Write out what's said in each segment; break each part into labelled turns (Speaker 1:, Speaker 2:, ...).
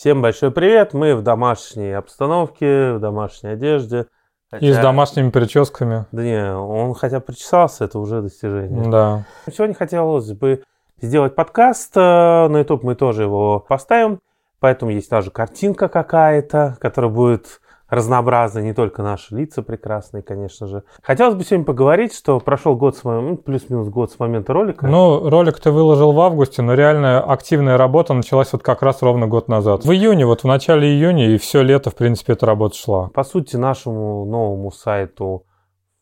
Speaker 1: Всем большой привет. Мы в домашней обстановке, в домашней одежде.
Speaker 2: Хотя... И с домашними прическами.
Speaker 1: Да не, он хотя причесался, это уже достижение.
Speaker 2: Да.
Speaker 1: Сегодня хотелось бы сделать подкаст. Э, на YouTube мы тоже его поставим. Поэтому есть даже картинка какая-то, которая будет разнообразны, не только наши лица прекрасные, конечно же. Хотелось бы сегодня поговорить, что прошел год, с, ну, плюс-минус год с момента ролика.
Speaker 2: Ну, ролик ты выложил в августе, но реальная активная работа началась вот как раз ровно год назад. В июне, вот в начале июня, и все лето, в принципе, эта работа шла.
Speaker 1: По сути, нашему новому сайту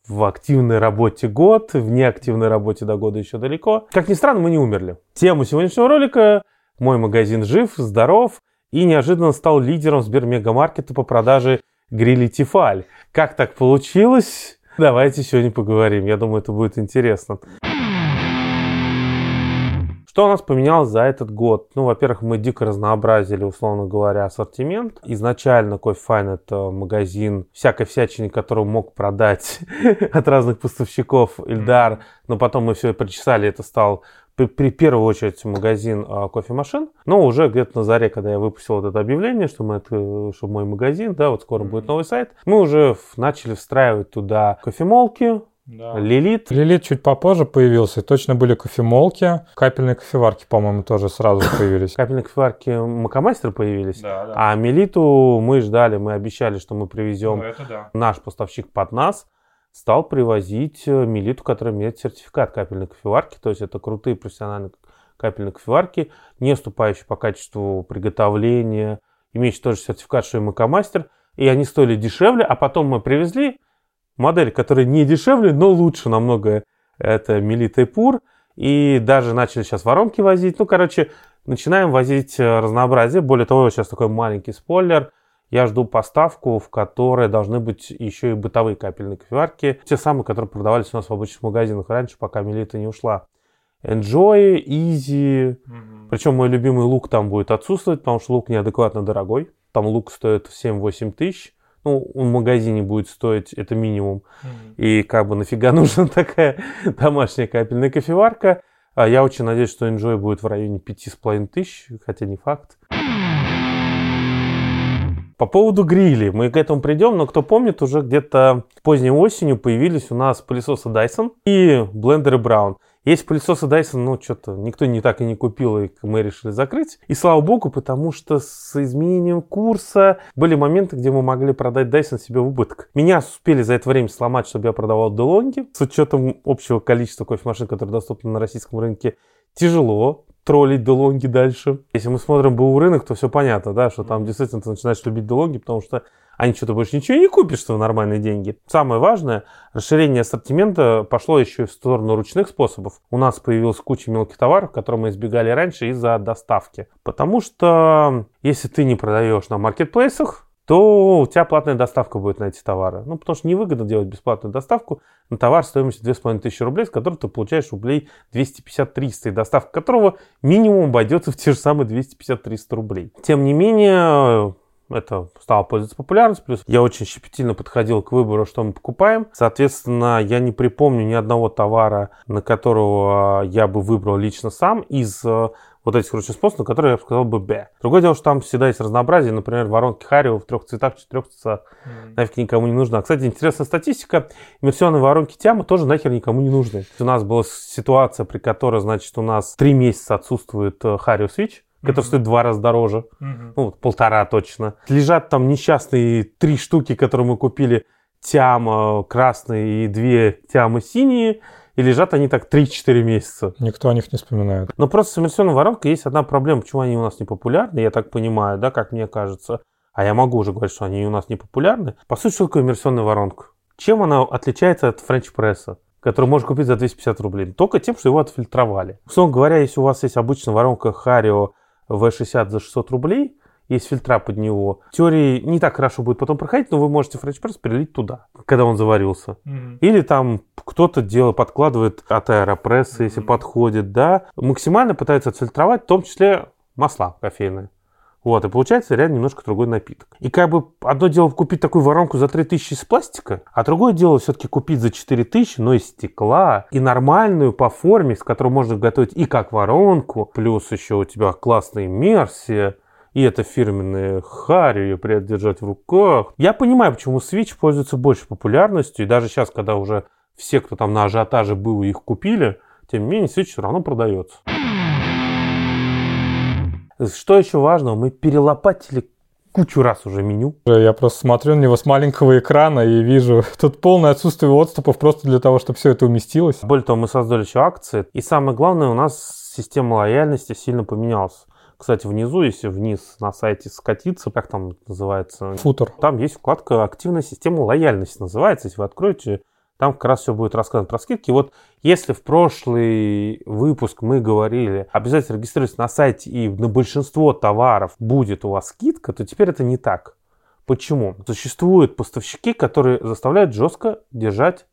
Speaker 1: в активной работе год, в неактивной работе до года еще далеко. Как ни странно, мы не умерли. Тему сегодняшнего ролика «Мой магазин жив, здоров» и неожиданно стал лидером Сбермегамаркета по продаже грили Тефаль. Как так получилось? Давайте сегодня поговорим. Я думаю, это будет интересно. Что у нас поменялось за этот год? Ну, во-первых, мы дико разнообразили, условно говоря, ассортимент. Изначально Coffee Fine это магазин всякой всячины, которую мог продать от разных поставщиков. Ильдар, но потом мы все причесали, это стал при, при первую очередь магазин а, кофемашин, но уже где-то на заре, когда я выпустил вот это объявление, что, мы это, что мой магазин, да, вот скоро будет новый сайт, мы уже начали встраивать туда кофемолки, да. Лилит.
Speaker 2: Лилит чуть попозже появился. Точно были кофемолки. Капельные кофеварки, по-моему, тоже сразу появились.
Speaker 1: Капельные кофеварки Макомастер появились.
Speaker 2: Да, да.
Speaker 1: А Мелиту мы ждали, мы обещали, что мы привезем
Speaker 2: ну, да.
Speaker 1: наш поставщик под нас стал привозить э, милиту, которая имеет сертификат капельной кофеварки. То есть это крутые профессиональные капельные кофеварки, не уступающие по качеству приготовления, имеющие тоже сертификат ШМК Мастер. И они стоили дешевле, а потом мы привезли модель, которая не дешевле, но лучше намного. Это Мелита и Пур. И даже начали сейчас воронки возить. Ну, короче, начинаем возить э, разнообразие. Более того, сейчас такой маленький спойлер – я жду поставку, в которой должны быть еще и бытовые капельные кофеварки. Те самые, которые продавались у нас в обычных магазинах раньше, пока Мелита не ушла. Enjoy, Easy. Угу. Причем мой любимый лук там будет отсутствовать, потому что лук неадекватно дорогой. Там лук стоит 7-8 тысяч. Ну, в магазине будет стоить это минимум. mm И как бы нафига нужна такая домашняя капельная кофеварка. А я очень надеюсь, что Enjoy будет в районе 5,5 тысяч, хотя не факт. По поводу грилей, мы к этому придем, но кто помнит, уже где-то поздней осенью появились у нас пылесосы Dyson и блендеры Brown. Есть пылесосы Dyson, ну, что-то никто не так и не купил, и мы решили закрыть. И слава богу, потому что с изменением курса были моменты, где мы могли продать Dyson себе в убыток. Меня успели за это время сломать, чтобы я продавал DeLonghi. С учетом общего количества кофемашин, которые доступны на российском рынке, тяжело троллить делонги дальше. Если мы смотрим БУ рынок, то все понятно, да, что там действительно ты начинаешь любить делонги, потому что они что-то больше ничего не купишь, что нормальные деньги. Самое важное, расширение ассортимента пошло еще и в сторону ручных способов. У нас появилась куча мелких товаров, которые мы избегали раньше из-за доставки. Потому что если ты не продаешь на маркетплейсах, то у тебя платная доставка будет на эти товары. Ну, потому что невыгодно делать бесплатную доставку на товар стоимостью 2500 рублей, с которого ты получаешь рублей 250-300, и доставка которого минимум обойдется в те же самые 250-300 рублей. Тем не менее, это стало пользоваться популярностью. Плюс я очень щепетильно подходил к выбору, что мы покупаем. Соответственно, я не припомню ни одного товара, на которого я бы выбрал лично сам из э, вот этих ручных способов, на которые я бы сказал бы Б. Другое дело, что там всегда есть разнообразие. Например, воронки Харио в трех цветах, четырех цветах mm. нафиг никому не нужна. Кстати, интересная статистика. Иммерсионные воронки Тяма тоже нахер никому не нужны. У нас была ситуация, при которой, значит, у нас три месяца отсутствует Харио э, Switch который mm-hmm. стоит два раза дороже, mm-hmm. ну, полтора точно. Лежат там несчастные три штуки, которые мы купили, тяма красные и две тямы синие, и лежат они так 3-4 месяца.
Speaker 2: Никто о них не вспоминает.
Speaker 1: Но просто с иммерсионной воронкой есть одна проблема, почему они у нас не популярны, я так понимаю, да, как мне кажется. А я могу уже говорить, что они у нас не популярны. По сути, что такое иммерсионная воронка? Чем она отличается от френч-пресса? который можно купить за 250 рублей. Только тем, что его отфильтровали. Условно говоря, если у вас есть обычная воронка Харио V60 за 600 рублей, есть фильтра под него. В теории не так хорошо будет потом проходить, но вы можете френч пресс перелить туда, когда он заварился. Mm-hmm. Или там кто-то делает, подкладывает от аэропресса, mm-hmm. если подходит, да. Максимально пытается отфильтровать, в том числе масла кофейные. Вот, и получается реально немножко другой напиток. И как бы одно дело купить такую воронку за 3000 из пластика, а другое дело все-таки купить за 4000, но из стекла, и нормальную по форме, с которой можно готовить и как воронку, плюс еще у тебя классная иммерсия, И это фирменные Хари, ее держать в руках. Я понимаю, почему Switch пользуется большей популярностью. И даже сейчас, когда уже все, кто там на ажиотаже был, их купили, тем не менее, Switch все равно продается. Что еще важного? Мы перелопатили кучу раз уже меню.
Speaker 2: Я просто смотрю на него с маленького экрана и вижу тут полное отсутствие отступов просто для того, чтобы все это уместилось.
Speaker 1: Более того, мы создали еще акции. И самое главное, у нас система лояльности сильно поменялась. Кстати, внизу, если вниз на сайте скатиться, как там называется?
Speaker 2: Футер.
Speaker 1: Там есть вкладка «Активная система лояльности» называется. Если вы откроете, там как раз все будет рассказано про скидки. Вот если в прошлый выпуск мы говорили, обязательно регистрируйтесь на сайте и на большинство товаров будет у вас скидка, то теперь это не так. Почему? Существуют поставщики, которые заставляют жестко держать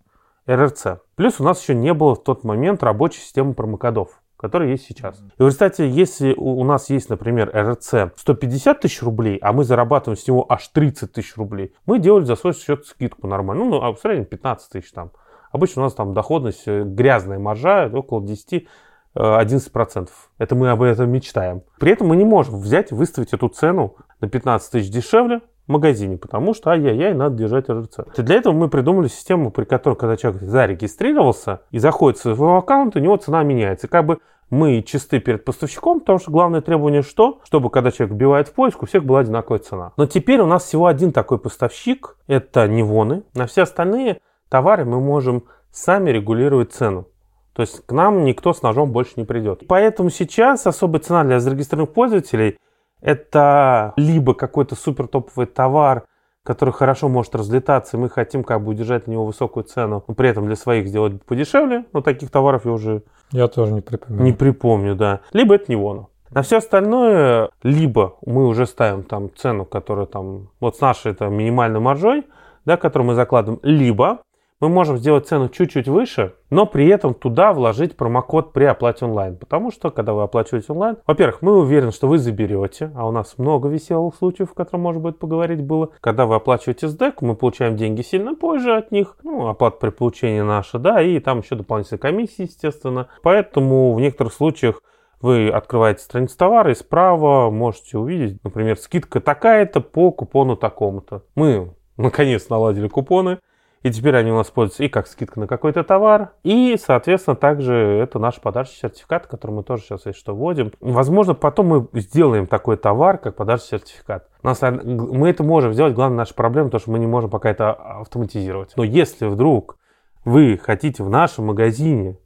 Speaker 1: РРЦ. Плюс у нас еще не было в тот момент рабочей системы промокодов который есть сейчас. И в результате, если у, нас есть, например, РЦ 150 тысяч рублей, а мы зарабатываем с него аж 30 тысяч рублей, мы делали за свой счет скидку нормально. Ну, а в среднем 15 тысяч там. Обычно у нас там доходность, э, грязная маржа около 10 11%. Э, это мы об этом мечтаем. При этом мы не можем взять выставить эту цену на 15 тысяч дешевле, в магазине, потому что ай-яй-яй, надо держать РЦ. Для этого мы придумали систему, при которой, когда человек зарегистрировался и заходит в свой аккаунт, у него цена меняется. Как бы мы чисты перед поставщиком, потому что главное требование что? Чтобы когда человек вбивает в поиск, у всех была одинаковая цена. Но теперь у нас всего один такой поставщик, это Невоны. На все остальные товары мы можем сами регулировать цену. То есть к нам никто с ножом больше не придет. Поэтому сейчас особая цена для зарегистрированных пользователей – это либо какой-то супер топовый товар, который хорошо может разлетаться, и мы хотим как бы удержать на него высокую цену, но при этом для своих сделать подешевле. Но таких товаров я уже
Speaker 2: я тоже не припомню.
Speaker 1: Не припомню, да. Либо это не воно. На все остальное, либо мы уже ставим там цену, которая там, вот с нашей это минимальной маржой, да, которую мы закладываем, либо мы можем сделать цену чуть-чуть выше, но при этом туда вложить промокод при оплате онлайн. Потому что, когда вы оплачиваете онлайн, во-первых, мы уверены, что вы заберете, а у нас много веселых случаев, о которых, может быть, поговорить было. Когда вы оплачиваете СДЭК, мы получаем деньги сильно позже от них, ну, оплата при получении наша, да, и там еще дополнительные комиссии, естественно. Поэтому в некоторых случаях вы открываете страницу товара и справа можете увидеть, например, скидка такая-то по купону такому-то. Мы наконец наладили купоны, и теперь они у нас пользуются и как скидка на какой-то товар, и, соответственно, также это наш подарочный сертификат, который мы тоже сейчас, если что, вводим. Возможно, потом мы сделаем такой товар, как подарочный сертификат. Нас, мы это можем сделать, главная наша проблема, то, что мы не можем пока это автоматизировать. Но если вдруг вы хотите в нашем магазине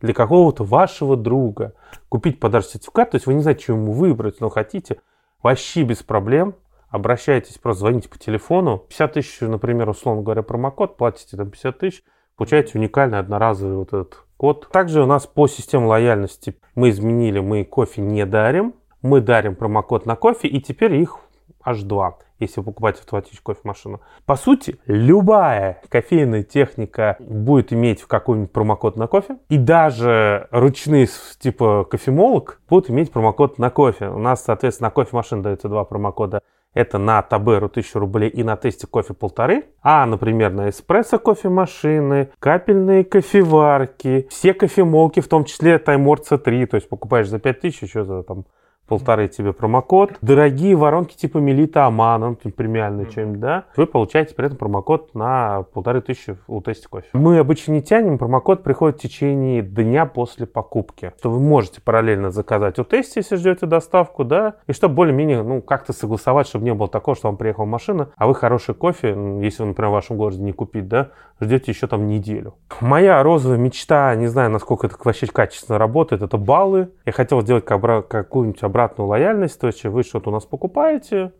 Speaker 1: для какого-то вашего друга купить подарочный сертификат, то есть вы не знаете, что ему выбрать, но хотите, вообще без проблем – обращайтесь, просто звоните по телефону. 50 тысяч, например, условно говоря, промокод, платите там 50 тысяч, получаете уникальный одноразовый вот этот код. Также у нас по системе лояльности мы изменили, мы кофе не дарим, мы дарим промокод на кофе, и теперь их аж два если покупать автоматическую кофемашину. По сути, любая кофейная техника будет иметь какой-нибудь промокод на кофе. И даже ручные типа кофемолок будут иметь промокод на кофе. У нас, соответственно, на кофемашин дается два промокода это на Таберу 1000 рублей и на тесте кофе полторы. А, например, на эспрессо кофемашины, капельные кофеварки, все кофемолки, в том числе Таймор C3, то есть покупаешь за 5000, еще за там полторы тебе промокод. Дорогие воронки типа Мелита Амана, ну, премиальные mm-hmm. чем да, вы получаете при этом промокод на полторы тысячи у тесте кофе. Мы обычно не тянем, промокод приходит в течение дня после покупки. Что вы можете параллельно заказать у тесте, если ждете доставку, да, и чтобы более-менее, ну, как-то согласовать, чтобы не было такого, что вам приехала машина, а вы хороший кофе, если вы, например, в вашем городе не купить, да, ждете еще там неделю. Моя розовая мечта, не знаю, насколько это вообще качественно работает, это баллы. Я хотел сделать какую-нибудь обратную обратную лояльность, то есть вы что-то у нас покупаете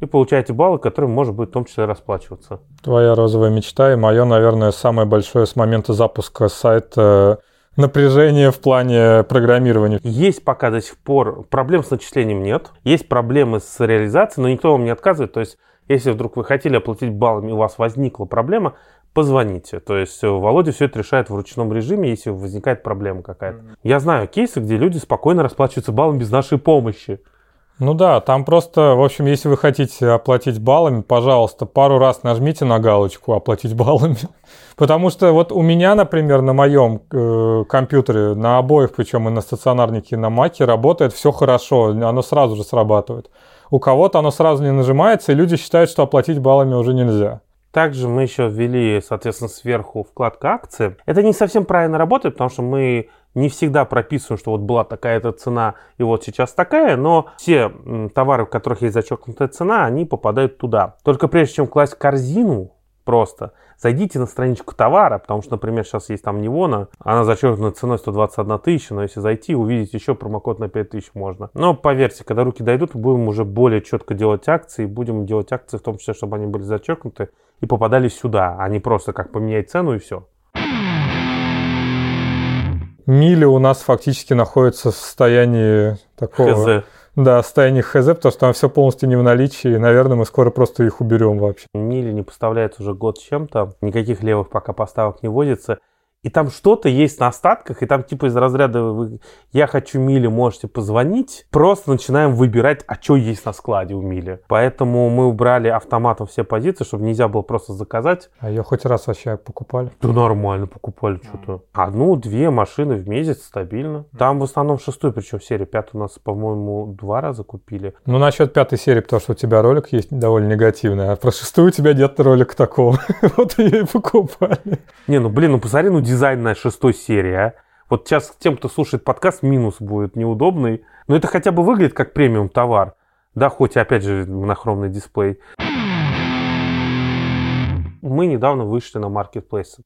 Speaker 1: и получаете баллы, которые может быть в том числе расплачиваться.
Speaker 2: Твоя розовая мечта и мое, наверное, самое большое с момента запуска сайта напряжение в плане программирования.
Speaker 1: Есть пока до сих пор проблем с начислением нет. Есть проблемы с реализацией, но никто вам не отказывает. То есть, если вдруг вы хотели оплатить баллами, у вас возникла проблема, позвоните. То есть э, Володя все это решает в ручном режиме, если возникает проблема какая-то. Mm-hmm. Я знаю кейсы, где люди спокойно расплачиваются баллами без нашей помощи.
Speaker 2: Ну да, там просто, в общем, если вы хотите оплатить баллами, пожалуйста, пару раз нажмите на галочку «Оплатить баллами». Потому что вот у меня, например, на моем э, компьютере, на обоих, причем и на стационарнике, и на маке, работает все хорошо, оно сразу же срабатывает. у кого-то оно сразу не нажимается, и люди считают, что оплатить баллами уже нельзя.
Speaker 1: Также мы еще ввели, соответственно, сверху вкладка акции. Это не совсем правильно работает, потому что мы не всегда прописываем, что вот была такая-то цена и вот сейчас такая, но все товары, в которых есть зачеркнутая цена, они попадают туда. Только прежде чем класть корзину, просто зайдите на страничку товара, потому что, например, сейчас есть там Невона, она зачеркнута ценой 121 тысяча, но если зайти, увидеть еще промокод на 5000 можно. Но поверьте, когда руки дойдут, будем уже более четко делать акции, будем делать акции в том числе, чтобы они были зачеркнуты и попадали сюда, а не просто как поменять цену и все.
Speaker 2: Мили у нас фактически находится в состоянии такого...
Speaker 1: Хз.
Speaker 2: Да, состояние ХЗ, потому что там все полностью не в наличии, и, наверное, мы скоро просто их уберем вообще.
Speaker 1: Мили не поставляется уже год с чем-то, никаких левых пока поставок не возится. И там что-то есть на остатках, и там типа из разряда вы, «я хочу Мили, можете позвонить». Просто начинаем выбирать, а что есть на складе у Мили. Поэтому мы убрали автоматом все позиции, чтобы нельзя было просто заказать.
Speaker 2: А ее хоть раз вообще покупали?
Speaker 1: Да нормально покупали что-то. Одну-две машины в месяц стабильно. Там в основном шестую, причем серия. Пятую у нас, по-моему, два раза купили.
Speaker 2: Ну, насчет пятой серии, потому что у тебя ролик есть довольно негативный, а про шестую у тебя нет ролика такого. Вот ее и покупали.
Speaker 1: Не, ну блин, ну посмотри, ну дизайн на шестой серии, а. Вот сейчас тем, кто слушает подкаст, минус будет неудобный. Но это хотя бы выглядит как премиум товар. Да, хоть опять же монохромный дисплей. Мы недавно вышли на маркетплейсы.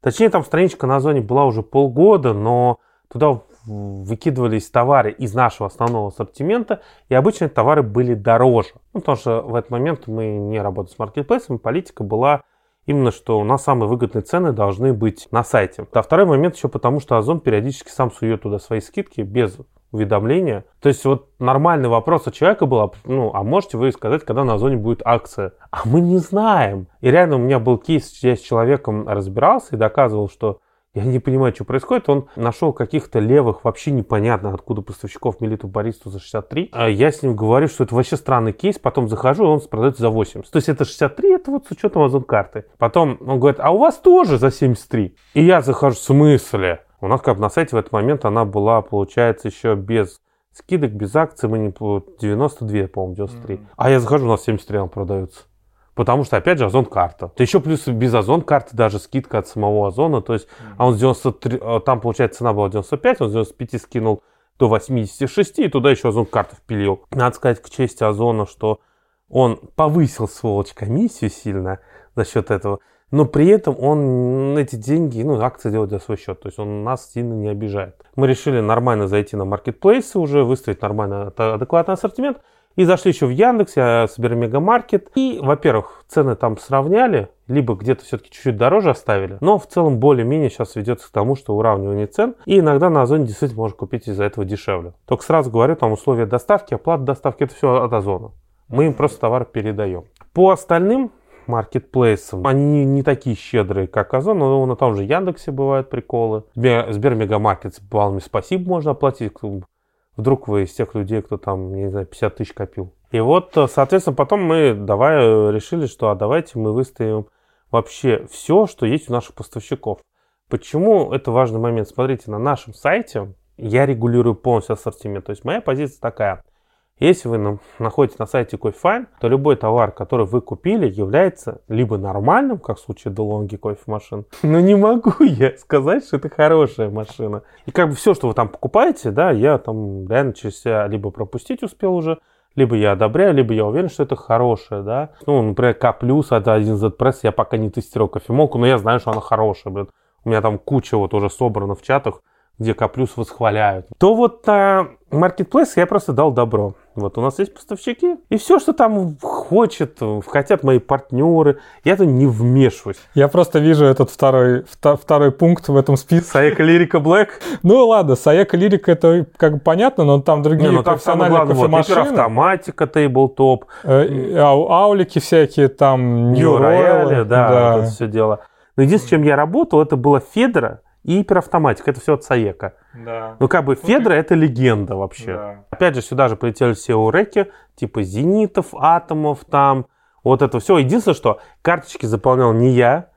Speaker 1: Точнее, там страничка на Озоне была уже полгода, но туда выкидывались товары из нашего основного ассортимента, и обычно товары были дороже. Ну, потому что в этот момент мы не работали с маркетплейсом, политика была именно, что у нас самые выгодные цены должны быть на сайте. А второй момент еще потому, что Озон периодически сам сует туда свои скидки без уведомления. То есть вот нормальный вопрос от человека был, ну, а можете вы сказать, когда на Озоне будет акция? А мы не знаем. И реально у меня был кейс, я с человеком разбирался и доказывал, что я не понимаю, что происходит. Он нашел каких-то левых, вообще непонятно откуда поставщиков Мелиту Бористу за 63. А я с ним говорю, что это вообще странный кейс. Потом захожу, и он продается за 80. То есть это 63, это вот с учетом Озон карты. Потом он говорит, а у вас тоже за 73. И я захожу, в смысле? У нас как бы на сайте в этот момент она была, получается, еще без скидок, без акций, мы не 92, по-моему, 93. Mm-hmm. А я захожу, у нас 73 она продается. Потому что, опять же, Озон карта. То еще плюс без Озон карты даже скидка от самого Озона. То есть, а он с 93, э, там, получается, цена была 95, он с 95 скинул до 86, и туда еще Озон карту впилил. Надо сказать к чести Озона, что он повысил, сволочь, комиссию сильно за счет этого. Но при этом он эти деньги, ну, акции делает за свой счет. То есть он нас сильно не обижает. Мы решили нормально зайти на маркетплейсы уже, выставить нормально адекватный ассортимент. И зашли еще в Яндексе, а, Сбермегамаркет. И, во-первых, цены там сравняли, либо где-то все-таки чуть-чуть дороже оставили. Но в целом более-менее сейчас ведется к тому, что уравнивание цен. И иногда на Озоне действительно можно купить из-за этого дешевле. Только сразу говорю, там условия доставки, оплата доставки, это все от Озона. Мы им просто товар передаем. По остальным маркетплейсам. Они не такие щедрые, как Озон, но на том же Яндексе бывают приколы. Сбермегамаркет с баллами спасибо можно оплатить. Вдруг вы из тех людей, кто там, не знаю, 50 тысяч копил. И вот, э, соответственно, потом мы давай э, решили, что а давайте мы выставим вообще все, что есть у наших поставщиков. Почему это важный момент? Смотрите, на нашем сайте я регулирую полностью ассортимент. То есть моя позиция такая. Если вы находитесь на сайте CoffeeFine, то любой товар, который вы купили, является либо нормальным, как в случае DeLonghi кофемашин, но не могу я сказать, что это хорошая машина. И как бы все, что вы там покупаете, да, я там реально через себя либо пропустить успел уже, либо я одобряю, либо я уверен, что это хорошее, да. Ну, например, К+, это один z Press, я пока не тестировал кофемолку, но я знаю, что она хорошая, блин. У меня там куча вот уже собрана в чатах, где К+, восхваляют. То вот на Marketplace я просто дал добро. Вот у нас есть поставщики, и все, что там хочет, хотят мои партнеры, я то не вмешиваюсь.
Speaker 2: Я просто вижу этот второй, второй пункт в этом списке.
Speaker 1: Саека Лирика Блэк?
Speaker 2: Ну ладно, Саека Лирика это как бы понятно, но там другие не, ну, там профессиональные главное, кофемашины.
Speaker 1: Вот, автоматика, тейблтоп.
Speaker 2: Э, аулики всякие, там,
Speaker 1: New Royale, да, да. Вот это все дело. Но единственное, чем я работал, это была Федора, и гиперавтоматика. Это все от Саека.
Speaker 2: Да.
Speaker 1: Ну, как бы Федра это легенда вообще. Да. Опять же, сюда же полетели все уреки, типа зенитов, атомов там. Вот это все. Единственное, что карточки заполнял не я.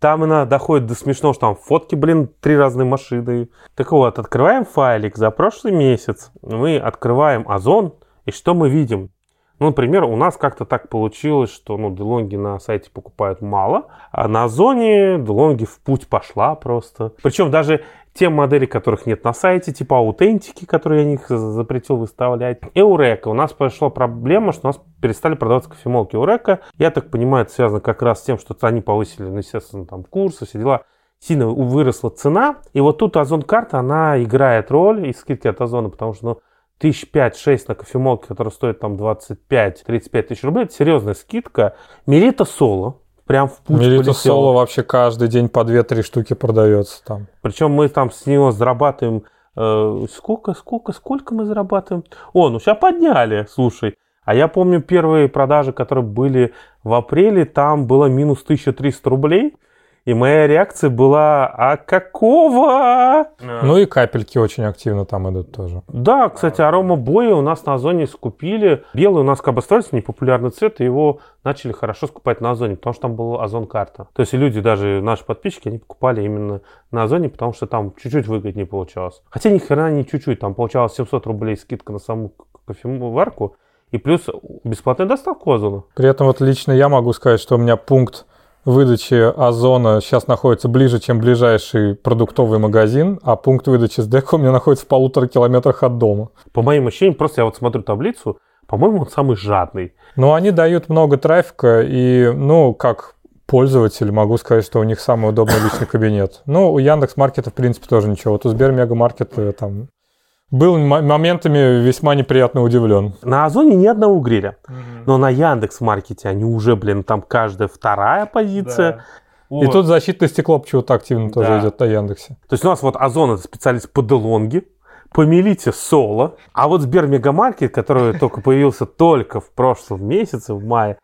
Speaker 1: Там она доходит до смешного, что там фотки, блин, три разные машины. Так вот, открываем файлик за прошлый месяц. Мы открываем Озон, и что мы видим? Ну, например, у нас как-то так получилось, что ну, Делонги на сайте покупают мало, а на Озоне Делонги в путь пошла просто. Причем даже те модели, которых нет на сайте, типа аутентики, которые я них запретил выставлять. Эурека. У нас пошла проблема, что у нас перестали продаваться кофемолки Эурека. Я так понимаю, это связано как раз с тем, что они повысили, ну, естественно, там курсы, все дела. Сильно выросла цена. И вот тут Озон карта, она играет роль и скидки от Озона, потому что, ну, тысяч пять-шесть на кофемолке, которая стоит там 25-35 тысяч рублей, это серьезная скидка. Мелита Соло, прям в путь
Speaker 2: Мелита Соло вообще каждый день по 2-3 штуки продается там.
Speaker 1: Причем мы там с него зарабатываем... Э, сколько, сколько, сколько мы зарабатываем? О, ну сейчас подняли, слушай. А я помню первые продажи, которые были в апреле, там было минус 1300 рублей. И моя реакция была, а какого?
Speaker 2: Ну и капельки очень активно там идут тоже.
Speaker 1: Да, кстати, арома боя у нас на Озоне скупили. Белый у нас как бы остался непопулярный цвет, и его начали хорошо скупать на Озоне, потому что там была Озон-карта. То есть люди, даже наши подписчики, они покупали именно на Озоне, потому что там чуть-чуть выгоднее получалось. Хотя ни хрена не чуть-чуть, там получалось 700 рублей скидка на саму кофеварку, и плюс бесплатная доставка у Озона.
Speaker 2: При этом вот лично я могу сказать, что у меня пункт выдачи озона сейчас находится ближе, чем ближайший продуктовый магазин, а пункт выдачи СДЭК у меня находится в полутора километрах от дома.
Speaker 1: По моим ощущениям, просто я вот смотрю таблицу, по-моему, он самый жадный.
Speaker 2: Ну, они дают много трафика, и, ну, как пользователь, могу сказать, что у них самый удобный личный кабинет. Ну, у Яндекс Маркета, в принципе, тоже ничего. Вот у Сбер там был моментами весьма неприятно удивлен.
Speaker 1: На Озоне ни одного гриля. Угу. Но на Яндекс Маркете они уже, блин, там каждая вторая позиция. Да.
Speaker 2: Вот. И тут защитное стекло почему-то активно тоже да. идет на Яндексе.
Speaker 1: То есть у нас вот Озон это специалист по Делонге, по Мелите Соло, а вот Сбер Мегамаркет, который только появился только в прошлом месяце, в мае,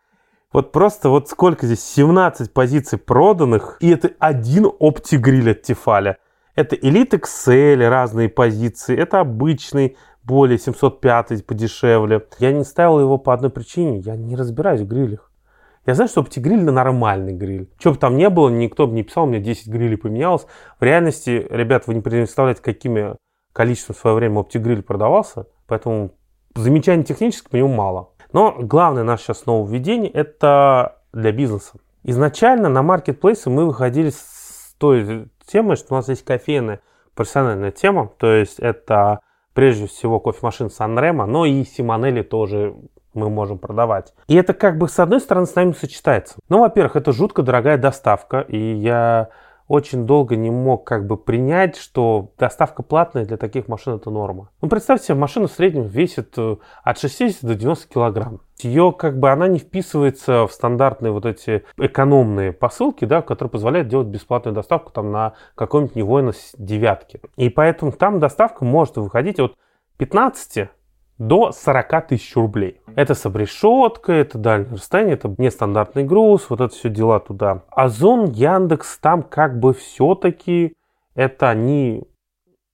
Speaker 1: вот просто вот сколько здесь, 17 позиций проданных, и это один оптигриль от Тефаля. Это Elite XL, разные позиции. Это обычный, более 705 подешевле. Я не ставил его по одной причине. Я не разбираюсь в грилях. Я знаю, что оптигриль на нормальный гриль. Что бы там ни было, никто бы не писал, у меня 10 грилей поменялось. В реальности, ребят, вы не представляете, какими количеством в свое время оптигриль продавался. Поэтому замечаний технически по нему мало. Но главное наше сейчас нововведение – это для бизнеса. Изначально на маркетплейсы мы выходили с той темой, что у нас есть кофейная профессиональная тема, то есть это прежде всего кофемашин Санрема, но и Симонелли тоже мы можем продавать. И это как бы с одной стороны с нами сочетается. Ну, во-первых, это жутко дорогая доставка, и я очень долго не мог как бы принять, что доставка платная для таких машин это норма. Ну, представьте себе, машина в среднем весит э, от 60 до 90 килограмм. Ее как бы она не вписывается в стандартные вот эти экономные посылки, да, которые позволяют делать бесплатную доставку там на каком-нибудь Невойна девятке. И поэтому там доставка может выходить от 15 до 40 тысяч рублей. Это с обрешеткой, это дальнее расстояние, это нестандартный груз, вот это все дела туда. Озон, Яндекс, там как бы все-таки это они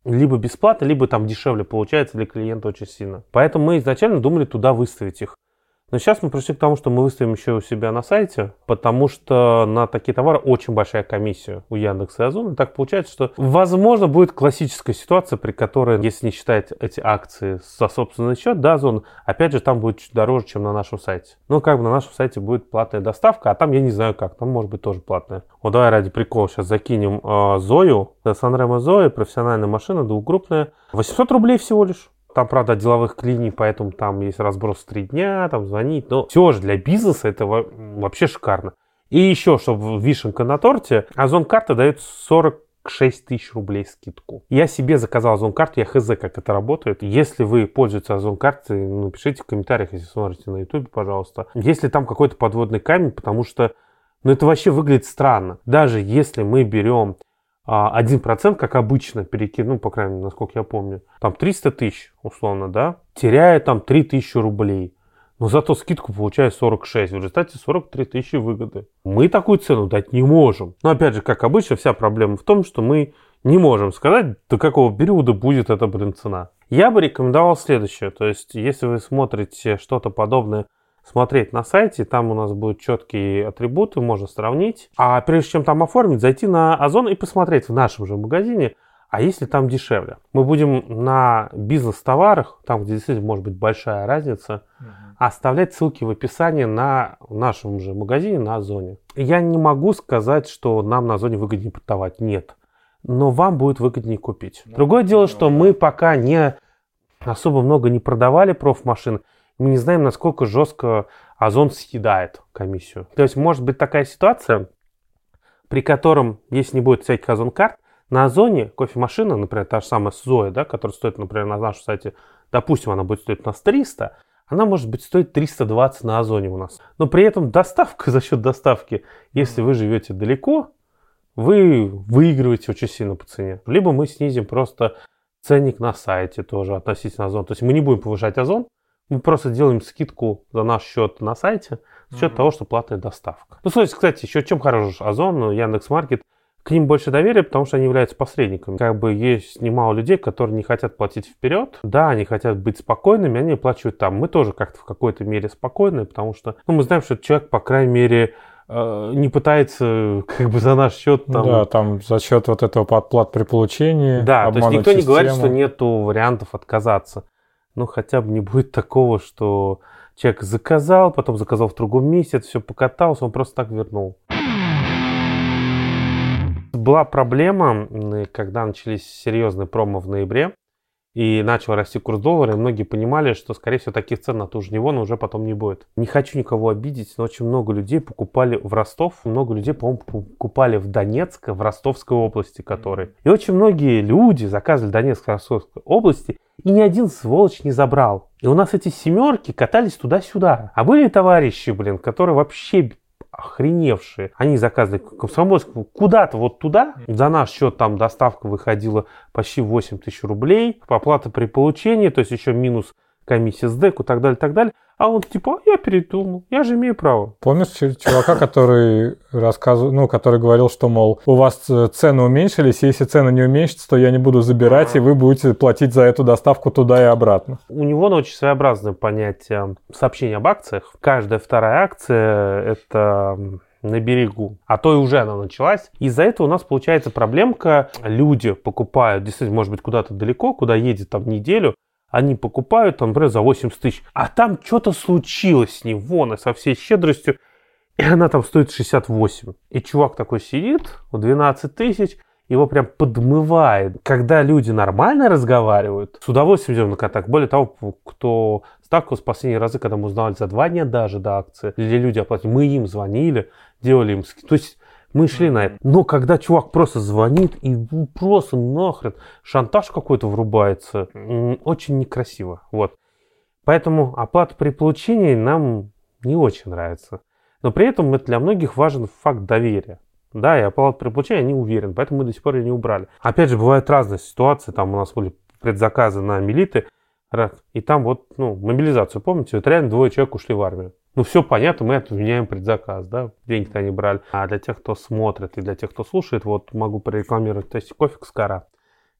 Speaker 1: либо бесплатно, либо там дешевле получается для клиента очень сильно. Поэтому мы изначально думали туда выставить их. Но сейчас мы пришли к тому, что мы выставим еще у себя на сайте, потому что на такие товары очень большая комиссия у Яндекса и Озона. Так получается, что возможно будет классическая ситуация, при которой, если не считать эти акции за собственный счет, да, Озон, опять же, там будет чуть дороже, чем на нашем сайте. Ну, как бы на нашем сайте будет платная доставка, а там я не знаю как, там может быть тоже платная. Вот давай ради прикола сейчас закинем э, Зою, Санремо Зоя, профессиональная машина, двухгруппная, 800 рублей всего лишь. Там, правда, деловых клиний, поэтому там есть разброс три дня, там звонить. Но все же для бизнеса это вообще шикарно. И еще, чтобы вишенка на торте, Озон карта дает 46 тысяч рублей скидку. Я себе заказал Озон карту, я хз, как это работает. Если вы пользуетесь Озон картой, напишите в комментариях, если смотрите на YouTube, пожалуйста. Если там какой-то подводный камень, потому что ну, это вообще выглядит странно. Даже если мы берем 1%, как обычно, перекинул, ну, по крайней мере, насколько я помню, там 300 тысяч, условно, да, теряя там 3 тысячи рублей. Но зато скидку получаю 46. В результате 43 тысячи выгоды. Мы такую цену дать не можем. Но опять же, как обычно, вся проблема в том, что мы не можем сказать, до какого периода будет эта, блин, цена. Я бы рекомендовал следующее. То есть, если вы смотрите что-то подобное смотреть на сайте, там у нас будут четкие атрибуты, можно сравнить. А прежде чем там оформить, зайти на Озон и посмотреть в нашем же магазине, А если там дешевле? Мы будем на бизнес-товарах, там, где действительно может быть большая разница, оставлять ссылки в описании на нашем же магазине на Озоне. Я не могу сказать, что нам на Озоне выгоднее продавать. Нет. Но вам будет выгоднее купить. Другое дело, что мы пока не особо много не продавали профмашин. Мы не знаем, насколько жестко Озон съедает комиссию. То есть может быть такая ситуация, при котором, если не будет всяких Озон-карт, на Озоне кофемашина, например, та же самая Зоя, да, которая стоит, например, на нашем сайте, допустим, она будет стоить у нас 300, она может быть стоить 320 на Озоне у нас. Но при этом доставка за счет доставки, если вы живете далеко, вы выигрываете очень сильно по цене. Либо мы снизим просто ценник на сайте тоже относительно Озон. То есть мы не будем повышать Озон, мы просто делаем скидку за наш счет на сайте за счет mm-hmm. того, что платная доставка. Ну, слушайте, кстати, еще чем хорош Озон, Яндекс.Маркет – к ним больше доверия, потому что они являются посредниками. Как бы есть немало людей, которые не хотят платить вперед. Да, они хотят быть спокойными, они оплачивают там. Мы тоже как-то в какой-то мере спокойны, потому что ну, мы знаем, что человек, по крайней мере, э, не пытается как бы за наш счет
Speaker 2: там... Да, там за счет вот этого подплат при получении.
Speaker 1: Да, то есть никто систему. не говорит, что нету вариантов отказаться. Ну, хотя бы не будет такого, что человек заказал, потом заказал в другом месте, все покатался, он просто так вернул. Была проблема, когда начались серьезные промо в ноябре, и начал расти курс доллара, и многие понимали, что, скорее всего, таких цен на ту же Невону уже потом не будет. Не хочу никого обидеть, но очень много людей покупали в Ростов, много людей, по-моему, покупали в Донецк, в Ростовской области, которые. И очень многие люди заказывали Донецк, в Ростовской области, и ни один сволочь не забрал. И у нас эти семерки катались туда-сюда. А были товарищи, блин, которые вообще охреневшие. Они заказывали Комсомольскую куда-то вот туда. За наш счет там доставка выходила почти 8 тысяч рублей. Оплата при получении, то есть еще минус комиссия с деку и так далее, так далее. А он типа, «А я передумал, я же имею право.
Speaker 2: Помнишь чувака, который рассказывал, ну, который говорил, что, мол, у вас цены уменьшились, если цены не уменьшатся, то я не буду забирать, и вы будете платить за эту доставку туда и обратно.
Speaker 1: У него ну, очень своеобразное понятие сообщения об акциях. Каждая вторая акция – это на берегу, а то и уже она началась. Из-за этого у нас получается проблемка. Люди покупают, действительно, может быть, куда-то далеко, куда едет там неделю, они покупают, там, например, за 80 тысяч, а там что-то случилось с ней, вон, и со всей щедростью, и она там стоит 68. И чувак такой сидит, в 12 тысяч, его прям подмывает. Когда люди нормально разговаривают, с удовольствием идем на контакт. Более того, кто сталкивался в последние разы, когда мы узнавали за два дня даже до акции, где люди оплатили, мы им звонили, делали им... То есть мы шли на это. Но когда чувак просто звонит и просто нахрен шантаж какой-то врубается, очень некрасиво. Вот. Поэтому оплата при получении нам не очень нравится. Но при этом это для многих важен факт доверия. Да, и оплата при получении не уверен, поэтому мы до сих пор ее не убрали. Опять же, бывают разные ситуации. Там у нас были предзаказы на милиты, и там вот, ну, мобилизацию, помните, вот реально двое человек ушли в армию. Ну, все понятно, мы отменяем предзаказ, да, деньги-то они брали. А для тех, кто смотрит и для тех, кто слушает, вот могу прорекламировать тесте кофе Скара.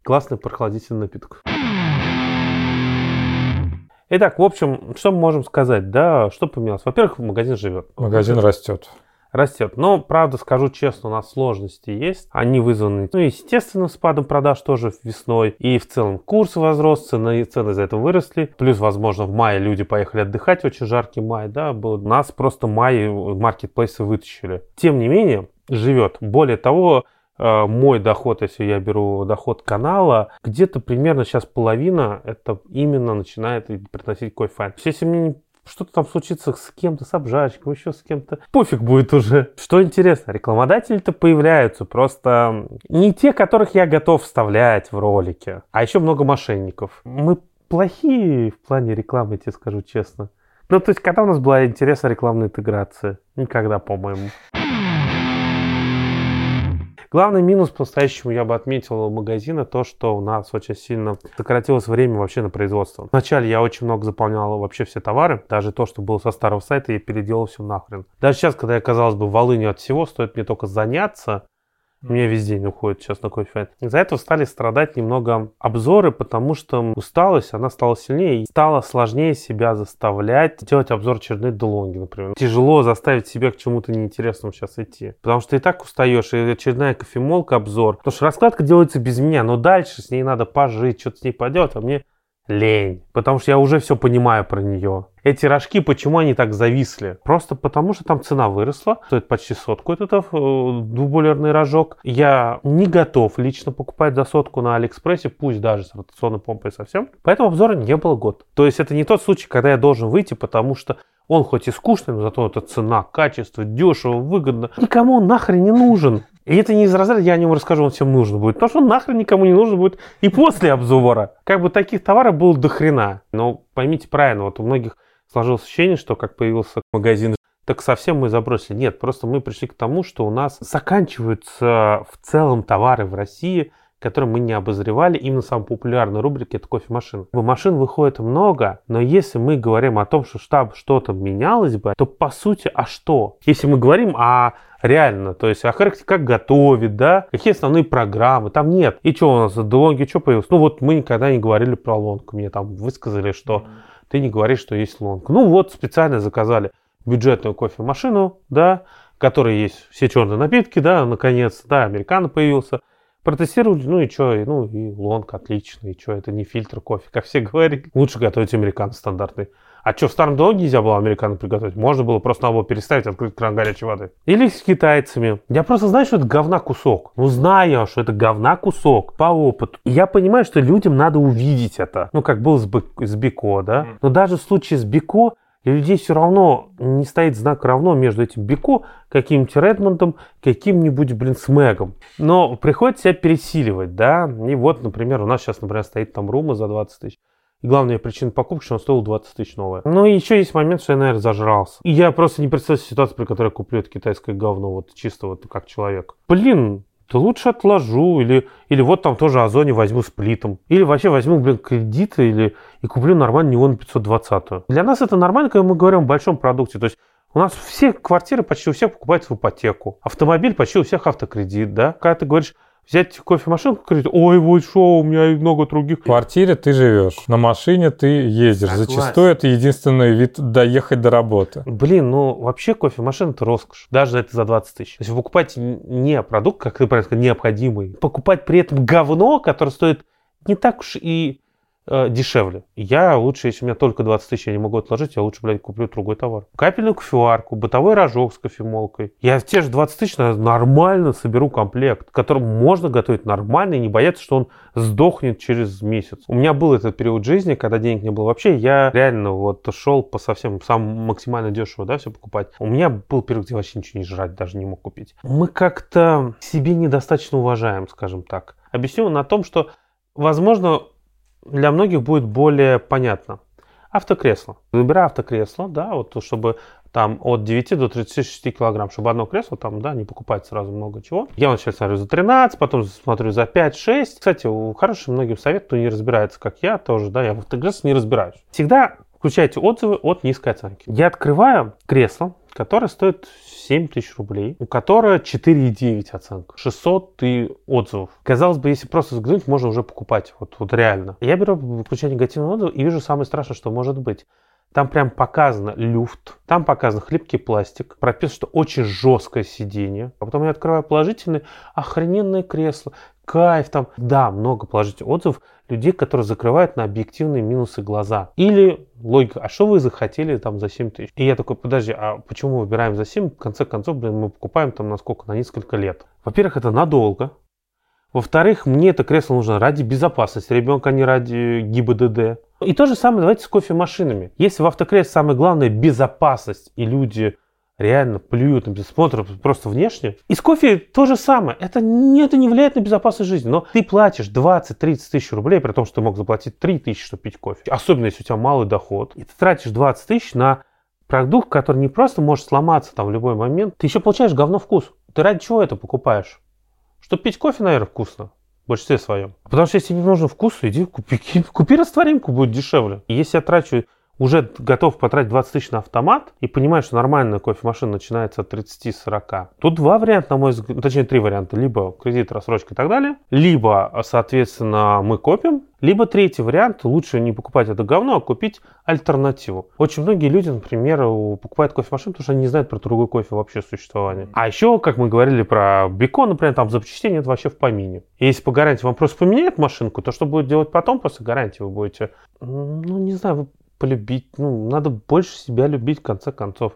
Speaker 1: Классный прохладительный напиток. Итак, в общем, что мы можем сказать, да, что поменялось? Во-первых, магазин живет.
Speaker 2: Магазин растет
Speaker 1: растет. Но, правда, скажу честно, у нас сложности есть. Они вызваны, ну, естественно, спадом продаж тоже весной. И в целом курс возрос, цены, цены за это выросли. Плюс, возможно, в мае люди поехали отдыхать, очень жаркий май, да, был. Нас просто май маркетплейсы вытащили. Тем не менее, живет. Более того, э, мой доход, если я беру доход канала, где-то примерно сейчас половина это именно начинает приносить кофе. Если мне что-то там случится с кем-то, с обжарщиком, еще с кем-то. Пофиг будет уже. Что интересно, рекламодатели-то появляются, просто не те, которых я готов вставлять в ролики, а еще много мошенников. Мы плохие в плане рекламы, тебе скажу честно. Ну, то есть, когда у нас была интересная рекламная интеграция? Никогда, по-моему. Главный минус по-настоящему я бы отметил магазина то, что у нас очень сильно сократилось время вообще на производство. Вначале я очень много заполнял вообще все товары, даже то, что было со старого сайта, я переделал все нахрен. Даже сейчас, когда я, казалось бы, в Волыне от всего, стоит мне только заняться, У меня весь день уходит сейчас на кофе. Из-за этого стали страдать немного обзоры, потому что усталость, она стала сильнее. И стало сложнее себя заставлять делать обзор очередной долонги, например. Тяжело заставить себя к чему-то неинтересному сейчас идти. Потому что и так устаешь, и очередная кофемолка обзор. Потому что раскладка делается без меня, но дальше с ней надо пожить, что-то с ней поделать, а мне лень. Потому что я уже все понимаю про нее. Эти рожки, почему они так зависли? Просто потому, что там цена выросла. Стоит почти сотку этот э, двуболерный рожок. Я не готов лично покупать за сотку на Алиэкспрессе, пусть даже с ротационной помпой совсем. Поэтому обзора не было год. То есть это не тот случай, когда я должен выйти, потому что он хоть и скучный, но зато это цена, качество, дешево, выгодно. Никому он нахрен не нужен. И это не из разряда, я о нем расскажу, он всем нужен будет. Потому что он нахрен никому не нужен будет и после обзора. Как бы таких товаров было до хрена. Но поймите правильно, вот у многих сложилось ощущение, что как появился магазин, так совсем мы забросили. Нет, просто мы пришли к тому, что у нас заканчиваются в целом товары в России, которые мы не обозревали. Именно самая популярная рубрика это кофемашина. Машин выходит много, но если мы говорим о том, что штаб что-то менялось бы, то по сути, а что? Если мы говорим о реально, то есть, а как готовит, да, какие основные программы, там нет. И что у нас, Делонги, что появилось? Ну вот мы никогда не говорили про лонг, мне там высказали, что ты не говоришь, что есть long. Ну вот, специально заказали бюджетную кофемашину, да, в которой есть все черные напитки, да, наконец, да, американо появился. Протестировали, ну и что, ну и long отличный, и что, это не фильтр кофе, как все говорили. Лучше готовить американо стандартный. А что, в старом доме нельзя было американо приготовить? Можно было просто было переставить, открыть кран горячей воды. Или с китайцами. Я просто знаю, что это говна кусок. Ну, знаю, что это говна кусок по опыту. И я понимаю, что людям надо увидеть это. Ну, как было с, с Бико, да? Но даже в случае с Бико, для людей все равно не стоит знак равно между этим Бико, каким-нибудь Редмондом, каким-нибудь, блин, Смегом. Но приходится себя пересиливать, да? И вот, например, у нас сейчас, например, стоит там Рума за 20 тысяч. И главная причина покупки, что он стоил 20 тысяч новое. Ну и еще есть момент, что я, наверное, зажрался. И я просто не представляю ситуацию, при которой я куплю это китайское говно, вот чисто вот как человек. Блин, то лучше отложу, или, или вот там тоже Озоне возьму с плитом. Или вообще возьму, блин, кредиты, или и куплю нормально Неон 520. Для нас это нормально, когда мы говорим о большом продукте. То есть у нас все квартиры почти у всех покупаются в ипотеку. Автомобиль почти у всех автокредит, да. Когда ты говоришь, взять кофемашинку, говорит, ой, вот что, у меня много других.
Speaker 2: В квартире ты живешь, на машине ты ездишь. Согласен. Зачастую это единственный вид доехать до работы.
Speaker 1: Блин, ну вообще кофемашина это роскошь. Даже это за 20 тысяч. То есть вы покупаете не продукт, как ты правильно сказал, необходимый. Покупать при этом говно, которое стоит не так уж и э, дешевле. Я лучше, если у меня только 20 тысяч, я не могу отложить, я лучше, блядь, куплю другой товар. Капельную кофеварку, бытовой рожок с кофемолкой. Я в те же 20 тысяч нормально соберу комплект, которым можно готовить нормально и не бояться, что он сдохнет через месяц. У меня был этот период жизни, когда денег не было вообще, я реально вот шел по совсем самому максимально дешево, да, все покупать. У меня был период, где вообще ничего не жрать даже не мог купить. Мы как-то себе недостаточно уважаем, скажем так. Объясню на том, что Возможно, для многих будет более понятно. Автокресло. Выбираю автокресло, да, вот чтобы там от 9 до 36 килограмм, чтобы одно кресло там, да, не покупать сразу много чего. Я сейчас смотрю за 13, потом смотрю за 5-6. Кстати, хороший многим совет, кто не разбирается, как я тоже, да, я в автокресле не разбираюсь. Всегда включайте отзывы от низкой оценки. Я открываю кресло, которое стоит 7 тысяч рублей, у которой 4,9 оценка, 600 и отзывов. Казалось бы, если просто взглянуть, можно уже покупать, вот, вот реально. Я беру, выключаю негативный отзыв и вижу самое страшное, что может быть. Там прям показано люфт, там показан хлипкий пластик, прописано, что очень жесткое сиденье. А потом я открываю положительный, охрененное кресло, кайф там. Да, много положительных отзывов людей, которые закрывают на объективные минусы глаза. Или логика, а что вы захотели там за 7 тысяч? И я такой, подожди, а почему мы выбираем за 7? В конце концов, блин, мы покупаем там на сколько? На несколько лет. Во-первых, это надолго. Во-вторых, мне это кресло нужно ради безопасности ребенка, а не ради ГИБДД. И то же самое давайте с кофемашинами. Если в автокресле самое главное безопасность, и люди реально плюют на смотрят просто внешне. И с кофе то же самое. Это не, это не влияет на безопасность жизни. Но ты платишь 20-30 тысяч рублей, при том, что ты мог заплатить 3 тысячи, чтобы пить кофе. Особенно, если у тебя малый доход. И ты тратишь 20 тысяч на продукт, который не просто может сломаться там в любой момент. Ты еще получаешь говно вкус. Ты ради чего это покупаешь? Чтобы пить кофе, наверное, вкусно. Большинстве своем. Потому что если не нужен вкус, иди купи, купи растворимку, будет дешевле. Если я трачу уже готов потратить 20 тысяч на автомат и понимаешь, что нормальная кофемашина начинается от 30-40. Тут два варианта, на мой взгляд, точнее три варианта. Либо кредит, рассрочка и так далее, либо, соответственно, мы копим, либо третий вариант, лучше не покупать это говно, а купить альтернативу. Очень многие люди, например, покупают кофемашину, потому что они не знают про другой кофе вообще существование. А еще, как мы говорили про бекон, например, там запчастей нет вообще в помине. И если по гарантии вам просто поменяют машинку, то что будет делать потом после гарантии? Вы будете, ну, не знаю, вы полюбить, ну, надо больше себя любить в конце концов.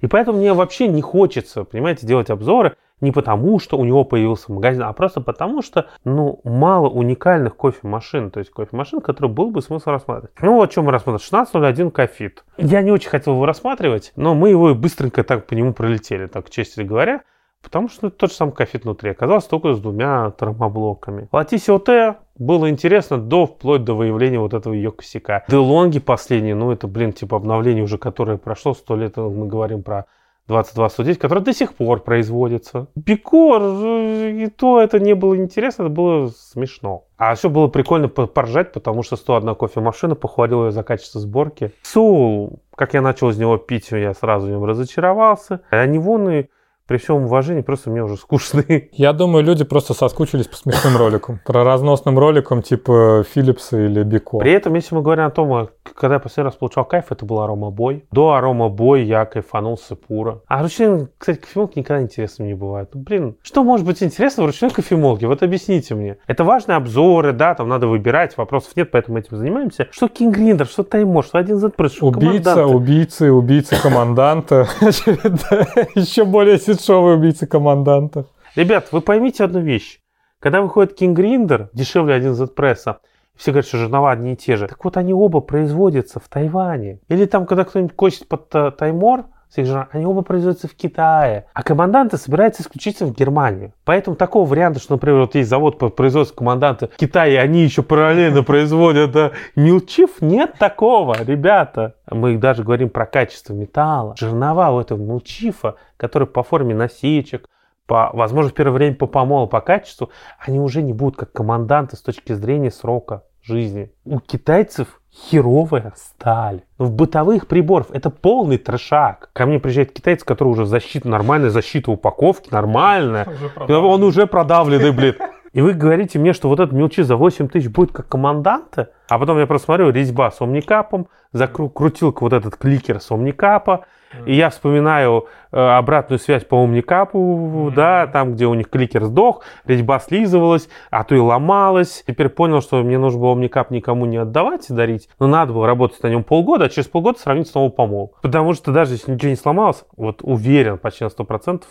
Speaker 1: И поэтому мне вообще не хочется, понимаете, делать обзоры не потому, что у него появился магазин, а просто потому, что, ну, мало уникальных кофемашин, то есть кофемашин, которые был бы смысл рассматривать. Ну, вот что мы рассматриваем. 1601 Kaffit. Я не очень хотел его рассматривать, но мы его быстренько так по нему пролетели, так честно говоря. Потому что ну, тот же самый Kaffit внутри оказался только с двумя термоблоками. Latticia OT было интересно до вплоть до выявления вот этого ее косяка. Делонги последние, ну это, блин, типа обновление уже, которое прошло сто лет, мы говорим про 2210, который до сих пор производится. Бикор, и то это не было интересно, это было смешно. А все было прикольно поржать, потому что 101 кофемашина похвалила ее за качество сборки. Соул, как я начал из него пить, я сразу в нем разочаровался. Они вон и при всем уважении, просто мне уже скучные.
Speaker 2: Я думаю, люди просто соскучились по смешным роликам. Про разносным роликам типа Philips или Бико.
Speaker 1: При этом, если мы говорим о том, когда я последний раз получал кайф, это был Арома Бой. До Арома Бой я кайфанул с Сепура. А ручной, кстати, кофемолки никогда интересным не бывает. Ну, блин, что может быть интересно в ручной кофемолке? Вот объясните мне. Это важные обзоры, да, там надо выбирать, вопросов нет, поэтому этим занимаемся. Что King Гриндер, что Таймор, что один Z что
Speaker 2: Убийца, убийцы, убийцы команданта. Еще более дешевый убийца команданта.
Speaker 1: Ребят, вы поймите одну вещь. Когда выходит King Grinder, дешевле один z пресса, все говорят, что жернова одни и те же. Так вот, они оба производятся в Тайване. Или там, когда кто-нибудь косит под Таймор, они оба производятся в Китае. А команданты собираются исключительно в Германии. Поэтому такого варианта, что, например, вот есть завод по производству команданта в Китае, они еще параллельно производят да, милчив, нет такого, ребята. Мы даже говорим про качество металла. Жернова у этого милчифа, который по форме насечек, по, возможно, в первое время по помолу, по качеству, они уже не будут как команданты с точки зрения срока жизни. У китайцев херовая сталь. В бытовых приборов это полный трешак. Ко мне приезжает китаец, который уже защита, нормальная защита упаковки, нормальная. Уже Он уже продавленный, блин. И вы говорите мне, что вот этот мелчи за 8 тысяч будет как команданта? А потом я просто смотрю, резьба с омникапом, закрутилка вот этот кликер с омникапа, и я вспоминаю э, обратную связь по умникапу, mm-hmm. да, там, где у них кликер сдох, резьба слизывалась, а то и ломалась. Теперь понял, что мне нужно было умникап никому не отдавать и дарить, но надо было работать на нем полгода, а через полгода сравнить снова помол. Потому что даже если ничего не сломалось, вот уверен почти на 100%,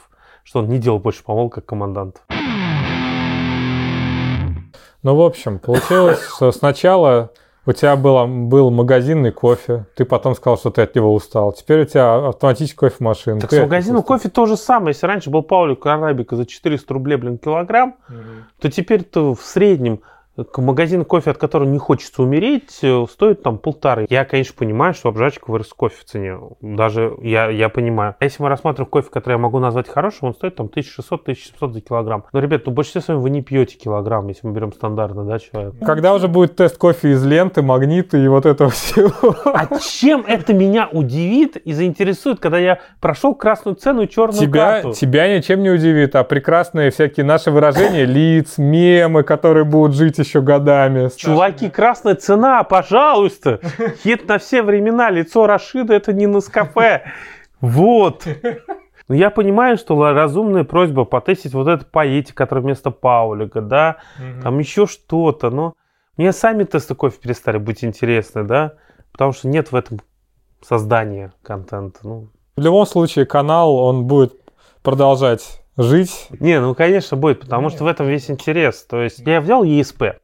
Speaker 1: что он не делал больше помол, как командант.
Speaker 2: Ну, в общем, получилось, что сначала у тебя было, был магазинный кофе, ты потом сказал, что ты от него устал. Теперь у тебя автоматический кофемашина.
Speaker 1: Так с магазином кофе то же самое. Если раньше был Паулик Арабика за 400 рублей, блин, килограмм, угу. то теперь ты в среднем магазин кофе, от которого не хочется умереть, э, стоит там полторы. Я, конечно, понимаю, что обжарочка вырос кофе в цене. Даже я, я понимаю. А если мы рассматриваем кофе, который я могу назвать хорошим, он стоит там 1600-1700 за килограмм. Но, ребят, ну больше всего вы не пьете килограмм, если мы берем стандартно, да, человек.
Speaker 2: Когда уже будет тест кофе из ленты, магниты и вот этого всего?
Speaker 1: А чем это меня удивит и заинтересует, когда я прошел красную цену и черную
Speaker 2: тебя,
Speaker 1: карту?
Speaker 2: Тебя ничем не удивит, а прекрасные всякие наши выражения, лиц, мемы, которые будут жить еще еще годами.
Speaker 1: Чуваки, красная цена, пожалуйста. Хит на все времена. Лицо Рашида это не на кафе. Вот. Но я понимаю, что разумная просьба потестить вот этот поэти, который вместо Паулика, да, угу. там еще что-то, но мне сами тесты кофе перестали быть интересны, да, потому что нет в этом создания контента. Ну.
Speaker 2: В любом случае канал, он будет продолжать жить.
Speaker 1: Не, ну конечно будет, потому Нет. что в этом весь интерес. То есть я взял ESP,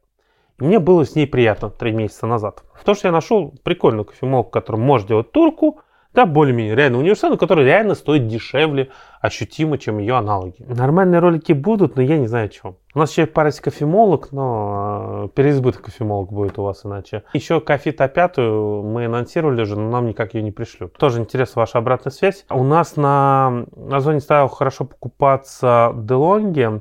Speaker 1: и мне было с ней приятно три месяца назад. В том, что я нашел прикольную кофемолку, которая может делать турку, да, более-менее реально универсальную, которая реально стоит дешевле ощутимо, чем ее аналоги. Нормальные ролики будут, но я не знаю, чем. У нас еще парочка кофемолок, но э, переизбыток кофемолок будет у вас иначе. Еще кофе А5 мы анонсировали уже, но нам никак ее не пришлют. Тоже интересна ваша обратная связь. У нас на, на зоне стал хорошо покупаться DeLonghi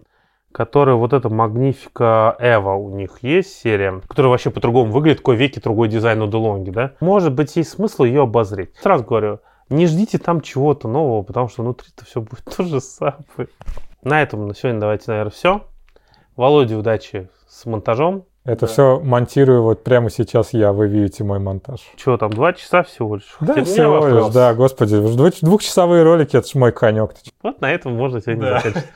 Speaker 1: которая вот эта Magnifica Эва у них есть серия, которая вообще по-другому выглядит, такой веки другой дизайн у Делонги, да? Может быть, есть смысл ее обозреть. Сразу говорю, не ждите там чего-то нового, потому что внутри-то все будет то же самое. На этом на сегодня давайте, наверное, все. Володе удачи с монтажом.
Speaker 2: Это все монтирую вот прямо сейчас я, вы видите мой монтаж.
Speaker 1: Чего там, два часа всего лишь?
Speaker 2: Да,
Speaker 1: Хотя
Speaker 2: всего лишь, да, господи, двух- двухчасовые ролики, это ж мой конек.
Speaker 1: Вот на этом можно сегодня
Speaker 2: Да.
Speaker 1: заканчивать.